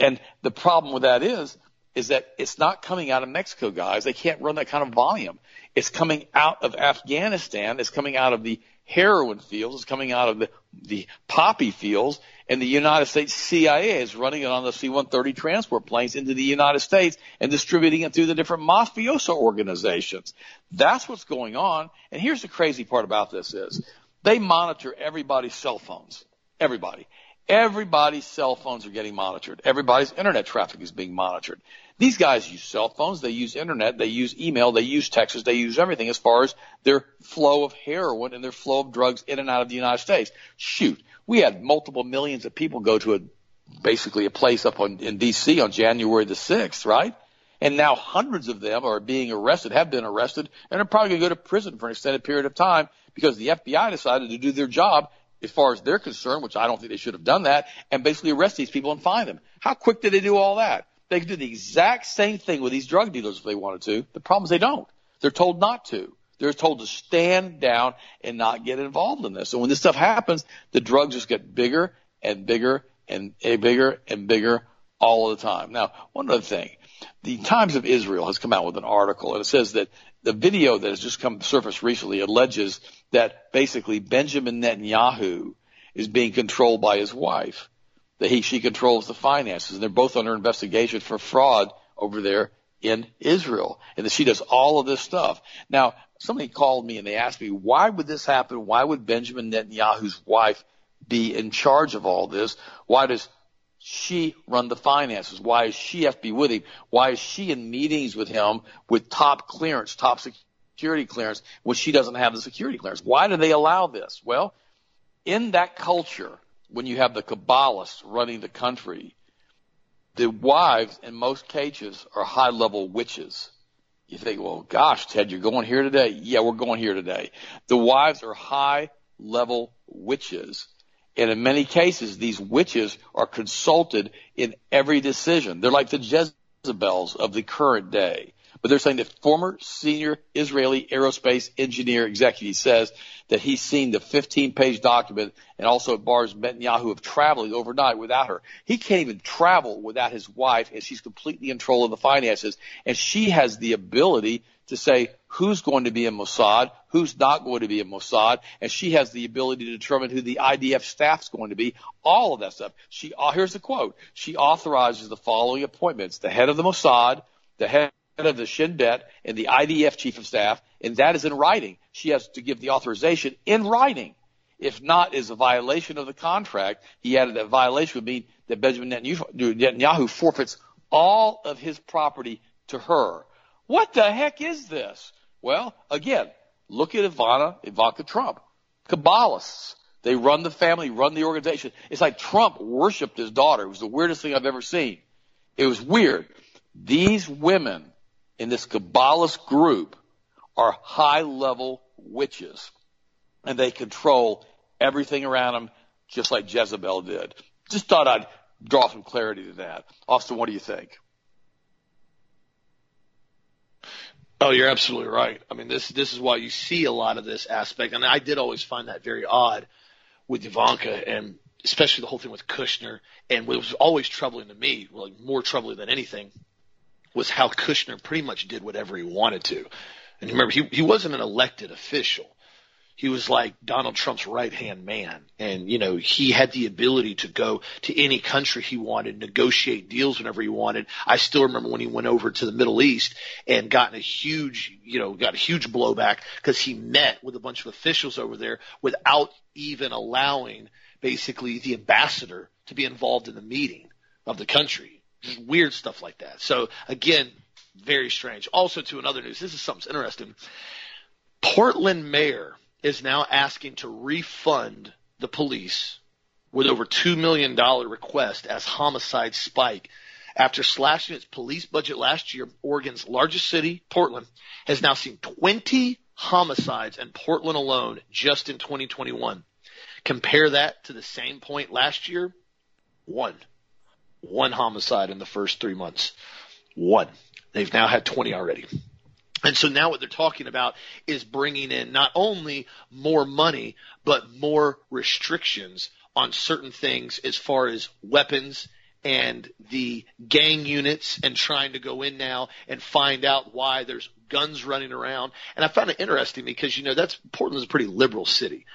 Speaker 2: And the problem with that is, is that it's not coming out of Mexico, guys. They can't run that kind of volume. It's coming out of Afghanistan. It's coming out of the heroin fields. It's coming out of the, the poppy fields. And the United States CIA is running it on the C-130 transport planes into the United States and distributing it through the different mafioso organizations. That's what's going on. And here's the crazy part about this is they monitor everybody's cell phones. Everybody. Everybody's cell phones are getting monitored. Everybody's internet traffic is being monitored. These guys use cell phones, they use internet, they use email, they use texts, they use everything as far as their flow of heroin and their flow of drugs in and out of the United States. Shoot, we had multiple millions of people go to a basically a place up on, in DC on January the 6th, right? And now hundreds of them are being arrested, have been arrested, and are probably going to go to prison for an extended period of time because the FBI decided to do their job as far as they're concerned, which I don't think they should have done that, and basically arrest these people and fine them. How quick did they do all that? They could do the exact same thing with these drug dealers if they wanted to. The problem is they don't. They're told not to. They're told to stand down and not get involved in this. And when this stuff happens, the drugs just get bigger and bigger and eh, bigger and bigger all the time. Now, one other thing. The Times of Israel has come out with an article and it says that the video that has just come surfaced recently alleges that basically Benjamin Netanyahu is being controlled by his wife. That he, she controls the finances and they're both under investigation for fraud over there in Israel and that she does all of this stuff. Now, somebody called me and they asked me, why would this happen? Why would Benjamin Netanyahu's wife be in charge of all this? Why does she run the finances? Why is she have to be with him? Why is she in meetings with him with top clearance, top security clearance, when she doesn't have the security clearance? Why do they allow this? Well, in that culture, when you have the Kabbalists running the country, the wives in most cases are high level witches. You think, well, gosh, Ted, you're going here today? Yeah, we're going here today. The wives are high level witches and in many cases, these witches are consulted in every decision. They're like the Jezebels of the current day. But they're saying that former senior Israeli aerospace engineer executive says that he's seen the 15 page document and also bars Netanyahu of traveling overnight without her. He can't even travel without his wife and she's completely in control of the finances and she has the ability to say who's going to be in Mossad, who's not going to be in Mossad, and she has the ability to determine who the IDF staff's going to be, all of that stuff. She, uh, here's the quote. She authorizes the following appointments. The head of the Mossad, the head of the Shin Bet, and the IDF chief of staff, and that is in writing. She has to give the authorization in writing. If not, is a violation of the contract. He added that violation would mean that Benjamin Netanyahu forfeits all of his property to her. What the heck is this? Well, again, look at Ivana, Ivanka Trump. Kabbalists. They run the family, run the organization. It's like Trump worshiped his daughter. It was the weirdest thing I've ever seen. It was weird. These women in this Kabbalist group are high level witches and they control everything around them just like Jezebel did. Just thought I'd draw some clarity to that. Austin, what do you think?
Speaker 1: Oh, you're absolutely right. I mean, this this is why you see a lot of this aspect, and I did always find that very odd with Ivanka, and especially the whole thing with Kushner. And what was always troubling to me, like more troubling than anything, was how Kushner pretty much did whatever he wanted to. And remember, he he wasn't an elected official he was like Donald Trump's right hand man. And, you know, he had the ability to go to any country he wanted, negotiate deals whenever he wanted. I still remember when he went over to the Middle East and got a huge, you know, got a huge blowback because he met with a bunch of officials over there without even allowing basically the ambassador to be involved in the meeting of the country. Just weird stuff like that. So again, very strange. Also to another news, this is something interesting. Portland mayor is now asking to refund the police with over $2 million request as homicides spike. After slashing its police budget last year, Oregon's largest city, Portland, has now seen 20 homicides in Portland alone just in 2021. Compare that to the same point last year, one. One homicide in the first three months. One. They've now had 20 already. And so now what they're talking about is bringing in not only more money, but more restrictions on certain things as far as weapons and the gang units and trying to go in now and find out why there's guns running around. And I found it interesting because, you know, that's Portland's a pretty liberal city.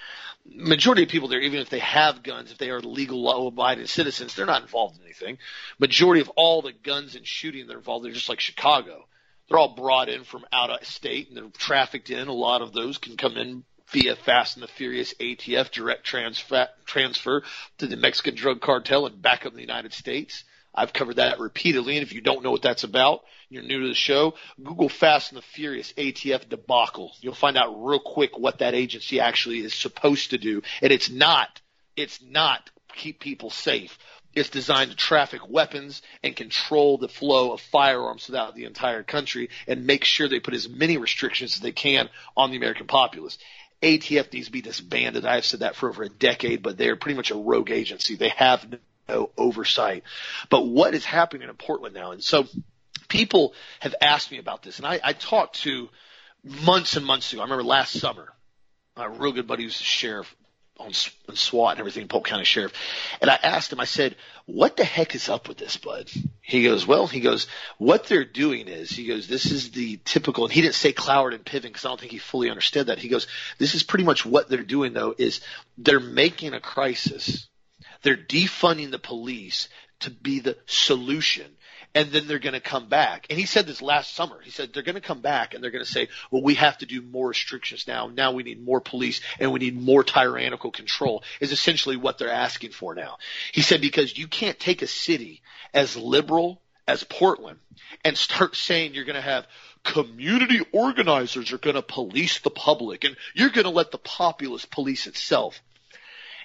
Speaker 1: Majority of people there, even if they have guns, if they are legal law abiding citizens, they're not involved in anything. Majority of all the guns and shooting that are involved, they're just like Chicago. They're all brought in from out of state and they're trafficked in. A lot of those can come in via Fast and the Furious ATF direct transfer, transfer to the Mexican drug cartel and back up in the United States. I've covered that repeatedly, and if you don't know what that's about, you're new to the show, Google Fast and the Furious ATF debacle. You'll find out real quick what that agency actually is supposed to do. And it's not, it's not keep people safe. It's designed to traffic weapons and control the flow of firearms throughout the entire country and make sure they put as many restrictions as they can on the American populace. ATF needs to be disbanded. I've said that for over a decade, but they're pretty much a rogue agency. They have no oversight. But what is happening in Portland now? And so people have asked me about this, and I, I talked to months and months ago. I remember last summer, a real good buddy who's the sheriff on, on SWAT and everything, Polk County Sheriff. And I asked him, I said, what the heck is up with this, bud? He goes, well, he goes, what they're doing is, he goes, this is the typical, and he didn't say Cloward and Piven because I don't think he fully understood that. He goes, this is pretty much what they're doing though, is they're making a crisis. They're defunding the police to be the solution and then they're going to come back. And he said this last summer. He said they're going to come back and they're going to say, well, we have to do more restrictions now. Now we need more police and we need more tyrannical control is essentially what they're asking for now. He said because you can't take a city as liberal as Portland and start saying you're going to have community organizers are going to police the public and you're going to let the populace police itself.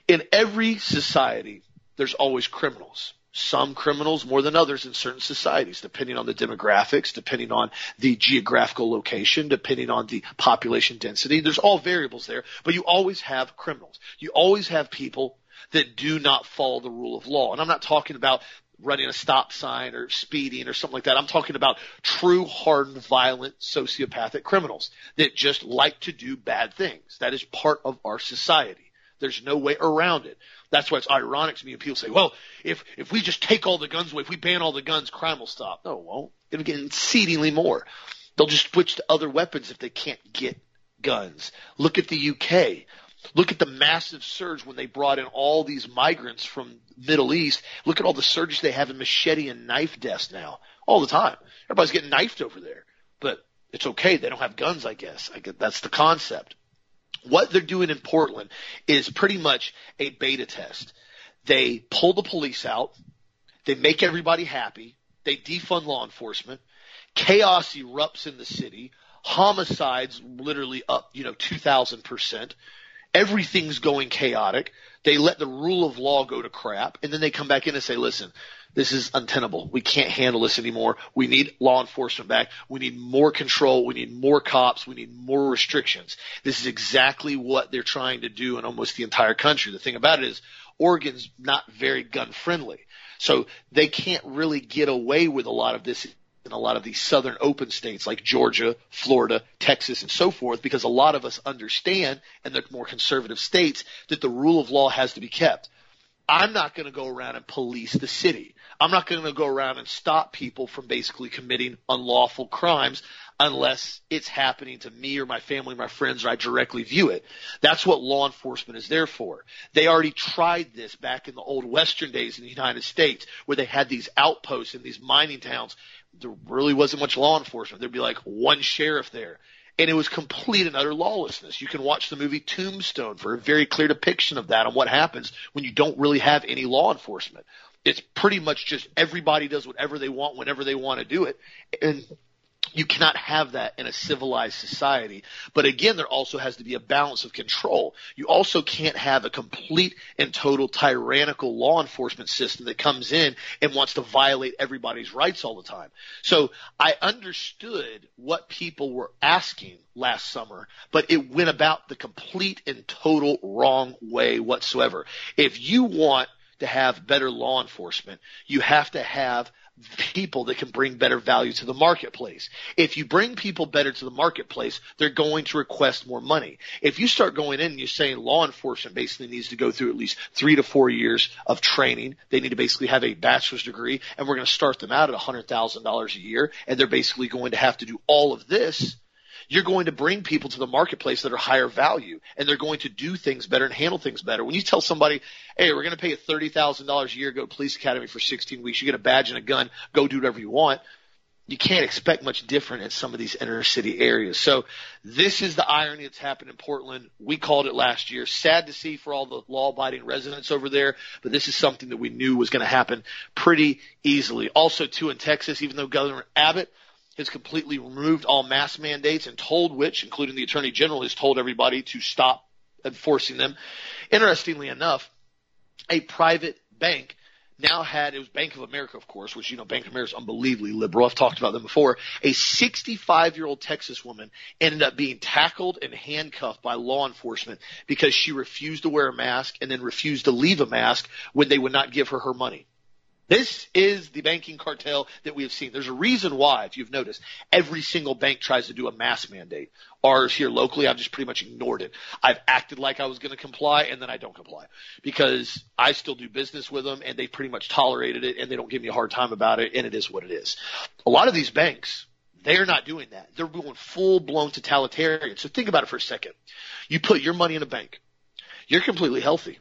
Speaker 1: In every society, there's always criminals some criminals more than others in certain societies, depending on the demographics, depending on the geographical location, depending on the population density. There's all variables there, but you always have criminals. You always have people that do not follow the rule of law. And I'm not talking about running a stop sign or speeding or something like that. I'm talking about true hardened, violent, sociopathic criminals that just like to do bad things. That is part of our society. There's no way around it. That's why it's ironic to me when people say, well, if, if we just take all the guns away, if we ban all the guns, crime will stop. No, it won't. It'll get exceedingly more. They'll just switch to other weapons if they can't get guns. Look at the UK. Look at the massive surge when they brought in all these migrants from Middle East. Look at all the surges they have in machete and knife deaths now. All the time. Everybody's getting knifed over there. But it's okay. They don't have guns, I guess. I guess that's the concept. What they're doing in Portland is pretty much a beta test. They pull the police out. They make everybody happy. They defund law enforcement. Chaos erupts in the city. Homicides literally up, you know, 2000%. Everything's going chaotic. They let the rule of law go to crap. And then they come back in and say, listen, this is untenable. We can't handle this anymore. We need law enforcement back. We need more control. We need more cops. We need more restrictions. This is exactly what they're trying to do in almost the entire country. The thing about it is Oregon's not very gun friendly. So they can't really get away with a lot of this in a lot of these southern open states like Georgia, Florida, Texas, and so forth, because a lot of us understand in the more conservative states that the rule of law has to be kept. I'm not going to go around and police the city. I'm not going to go around and stop people from basically committing unlawful crimes unless it's happening to me or my family, or my friends, or I directly view it. That's what law enforcement is there for. They already tried this back in the old Western days in the United States where they had these outposts in these mining towns. There really wasn't much law enforcement. There'd be like one sheriff there and it was complete and utter lawlessness. You can watch the movie Tombstone for a very clear depiction of that and what happens when you don't really have any law enforcement. It's pretty much just everybody does whatever they want whenever they want to do it. And you cannot have that in a civilized society. But again, there also has to be a balance of control. You also can't have a complete and total tyrannical law enforcement system that comes in and wants to violate everybody's rights all the time. So I understood what people were asking last summer, but it went about the complete and total wrong way whatsoever. If you want to have better law enforcement, you have to have people that can bring better value to the marketplace. If you bring people better to the marketplace, they're going to request more money. If you start going in and you're saying law enforcement basically needs to go through at least three to four years of training, they need to basically have a bachelor's degree, and we're going to start them out at $100,000 a year, and they're basically going to have to do all of this you're going to bring people to the marketplace that are higher value and they're going to do things better and handle things better. When you tell somebody, hey, we're going to pay you $30,000 a year, go to police academy for 16 weeks, you get a badge and a gun, go do whatever you want. You can't expect much different in some of these inner city areas. So this is the irony that's happened in Portland. We called it last year. Sad to see for all the law abiding residents over there, but this is something that we knew was going to happen pretty easily. Also too in Texas, even though Governor Abbott has completely removed all mask mandates and told which, including the Attorney General, has told everybody to stop enforcing them. Interestingly enough, a private bank now had it was Bank of America, of course, which you know Bank of America is unbelievably liberal. I've talked about them before. A 65 year old Texas woman ended up being tackled and handcuffed by law enforcement because she refused to wear a mask and then refused to leave a mask when they would not give her her money. This is the banking cartel that we have seen. There's a reason why, if you've noticed, every single bank tries to do a mask mandate. Ours here locally, I've just pretty much ignored it. I've acted like I was going to comply and then I don't comply because I still do business with them and they pretty much tolerated it and they don't give me a hard time about it and it is what it is. A lot of these banks, they're not doing that. They're going full blown totalitarian. So think about it for a second. You put your money in a bank. You're completely healthy.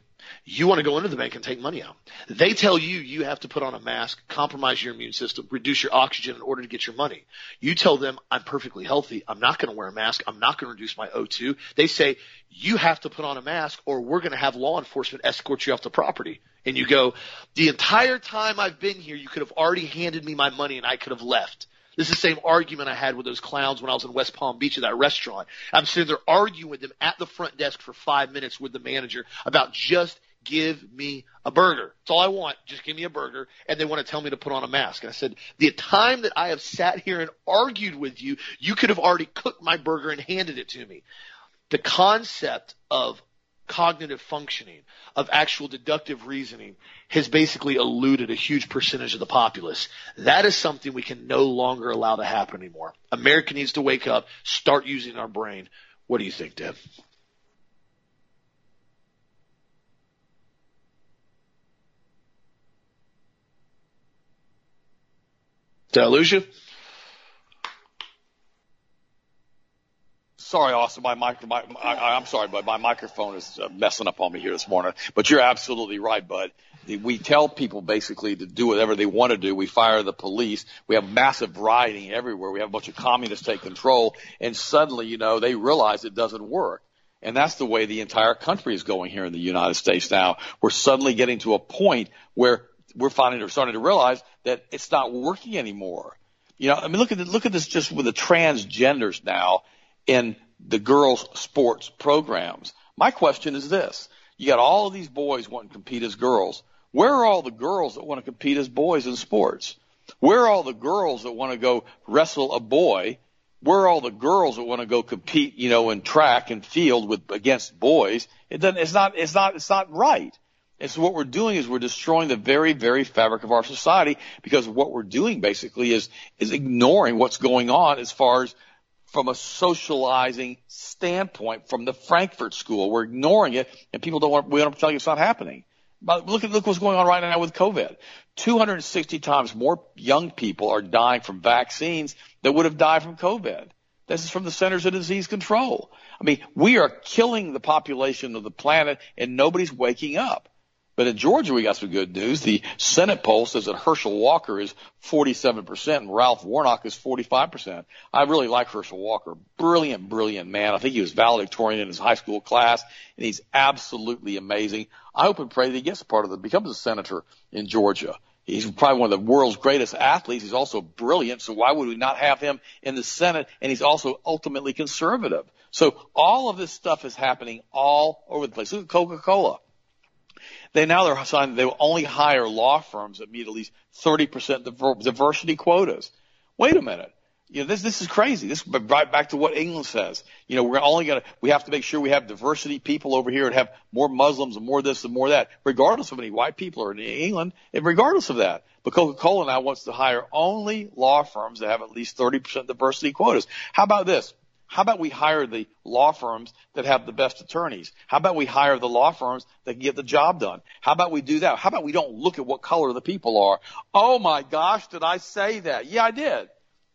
Speaker 1: You want to go into the bank and take money out. They tell you you have to put on a mask, compromise your immune system, reduce your oxygen in order to get your money. You tell them, I'm perfectly healthy. I'm not going to wear a mask. I'm not going to reduce my O2. They say, you have to put on a mask or we're going to have law enforcement escort you off the property. And you go, the entire time I've been here, you could have already handed me my money and I could have left. This is the same argument I had with those clowns when I was in West Palm Beach at that restaurant. I'm sitting there arguing with them at the front desk for five minutes with the manager about just give me a burger. That's all I want. Just give me a burger. And they want to tell me to put on a mask. And I said, the time that I have sat here and argued with you, you could have already cooked my burger and handed it to me. The concept of cognitive functioning, of actual deductive reasoning has basically eluded a huge percentage of the populace. That is something we can no longer allow to happen anymore. America needs to wake up, start using our brain. What do you think, Deb? Did I lose you?
Speaker 2: Sorry, Austin. My micro, my, I, I'm sorry, but my microphone is uh, messing up on me here this morning. But you're absolutely right, bud. We tell people basically to do whatever they want to do. We fire the police. We have massive rioting everywhere. We have a bunch of communists take control, and suddenly, you know, they realize it doesn't work. And that's the way the entire country is going here in the United States now. We're suddenly getting to a point where we're finding or starting to realize that it's not working anymore. You know, I mean, look at the, look at this just with the transgenders now in the girls' sports programs. My question is this: You got all of these boys wanting to compete as girls. Where are all the girls that want to compete as boys in sports? Where are all the girls that want to go wrestle a boy? Where are all the girls that want to go compete, you know, in track and field with against boys? It doesn't. It's not. It's not. It's not right. And so what we're doing is we're destroying the very, very fabric of our society because what we're doing basically is, is ignoring what's going on as far as from a socializing standpoint from the Frankfurt School. We're ignoring it and people don't want, we don't tell you it's not happening. But look at, look what's going on right now with COVID. 260 times more young people are dying from vaccines that would have died from COVID. This is from the Centers of Disease Control. I mean, we are killing the population of the planet and nobody's waking up. But in Georgia, we got some good news. The Senate poll says that Herschel Walker is 47% and Ralph Warnock is 45%. I really like Herschel Walker. Brilliant, brilliant man. I think he was valedictorian in his high school class and he's absolutely amazing. I hope and pray that he gets a part of the, becomes a senator in Georgia. He's probably one of the world's greatest athletes. He's also brilliant. So why would we not have him in the Senate? And he's also ultimately conservative. So all of this stuff is happening all over the place. Look at Coca-Cola. They now they're signing they will only hire law firms that meet at least 30% diversity quotas. Wait a minute. You know, this, this is crazy. This right back to what England says. You know, we're only to, we have to make sure we have diversity people over here and have more Muslims and more this and more that, regardless of any white people are in England, and regardless of that. But Coca-Cola now wants to hire only law firms that have at least 30% diversity quotas. How about this? How about we hire the law firms that have the best attorneys? How about we hire the law firms that can get the job done? How about we do that? How about we don't look at what color the people are? Oh my gosh, did I say that? Yeah, I did.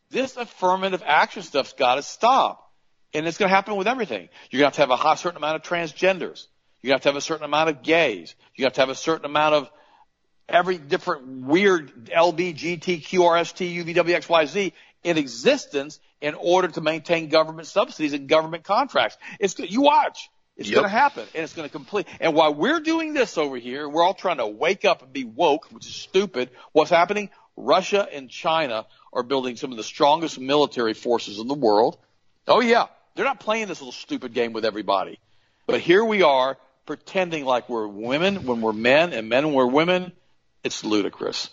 Speaker 2: This affirmative action stuff's got to stop. And it's going to happen with everything. You're going to have to have a certain amount of transgenders. You're going to have to have a certain amount of gays. You have to have a certain amount of every different weird LBGTQRST UVWXYZ in existence in order to maintain government subsidies and government contracts. It's you watch. It's yep. going to happen, and it's going to complete. And while we're doing this over here, we're all trying to wake up and be woke, which is stupid. What's happening? Russia and China are building some of the strongest military forces in the world. Oh yeah, they're not playing this little stupid game with everybody. But here we are pretending like we're women when we're men and men when we're women. It's ludicrous.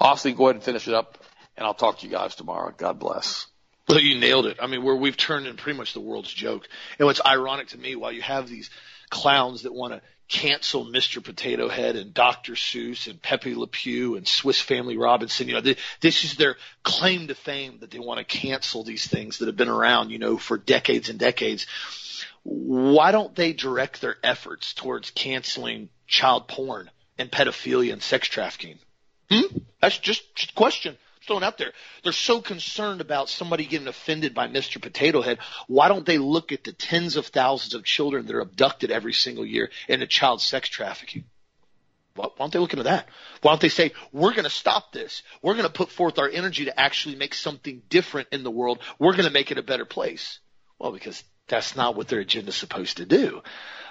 Speaker 2: Austin, go ahead and finish it up, and I'll talk to you guys tomorrow. God bless.
Speaker 1: Well, you nailed it. I mean, where we've turned in pretty much the world's joke. And what's ironic to me, while you have these clowns that want to cancel Mr. Potato Head and Dr. Seuss and Pepe Le Pew and Swiss Family Robinson, you know, they, this is their claim to fame that they want to cancel these things that have been around, you know, for decades and decades. Why don't they direct their efforts towards canceling child porn and pedophilia and sex trafficking? Hmm? That's just, just a question throwing out there. They're so concerned about somebody getting offended by Mr. Potato Head. Why don't they look at the tens of thousands of children that are abducted every single year into child sex trafficking? Why don't they look into that? Why don't they say, we're going to stop this. We're going to put forth our energy to actually make something different in the world. We're going to make it a better place. Well, because that's not what their agenda is supposed to do.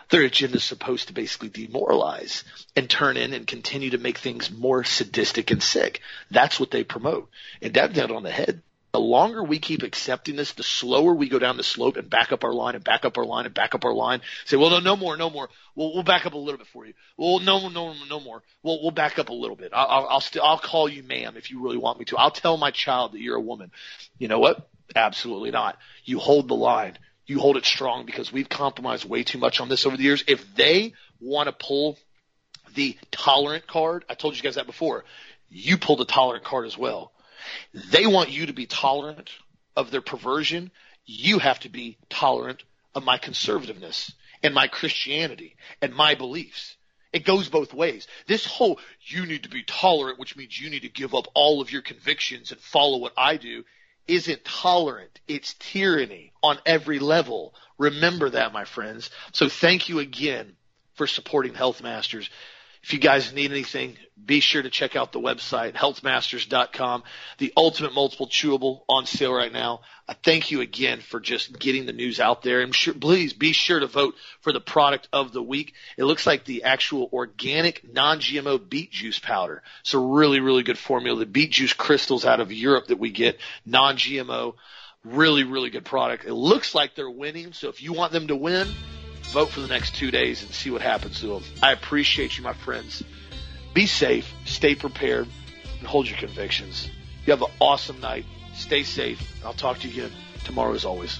Speaker 1: Their agenda is supposed to basically demoralize and turn in and continue to make things more sadistic and sick. That's what they promote. And that down on the head. The longer we keep accepting this, the slower we go down the slope and back up our line and back up our line and back up our line. Say, well, no, no more, no more. We'll, we'll back up a little bit for you. Well, no, no, no more. We'll, we'll back up a little bit. I'll, I'll, I'll, st- I'll call you ma'am if you really want me to. I'll tell my child that you're a woman. You know what? Absolutely not. You hold the line you hold it strong because we've compromised way too much on this over the years. If they want to pull the tolerant card, I told you guys that before, you pull the tolerant card as well. They want you to be tolerant of their perversion. You have to be tolerant of my conservativeness and my Christianity and my beliefs. It goes both ways. This whole you need to be tolerant, which means you need to give up all of your convictions and follow what I do, isn't tolerant. It's tyranny on every level. Remember that, my friends. So thank you again for supporting Health Masters. If you guys need anything, be sure to check out the website, healthmasters.com. The ultimate multiple chewable on sale right now. I thank you again for just getting the news out there. And sure, please be sure to vote for the product of the week. It looks like the actual organic non-GMO beet juice powder. It's a really, really good formula. The beet juice crystals out of Europe that we get, non-GMO. Really, really good product. It looks like they're winning. So if you want them to win, vote for the next two days and see what happens to them. I appreciate you, my friends. Be safe, stay prepared, and hold your convictions. You have an awesome night. Stay safe. I'll talk to you again tomorrow as always.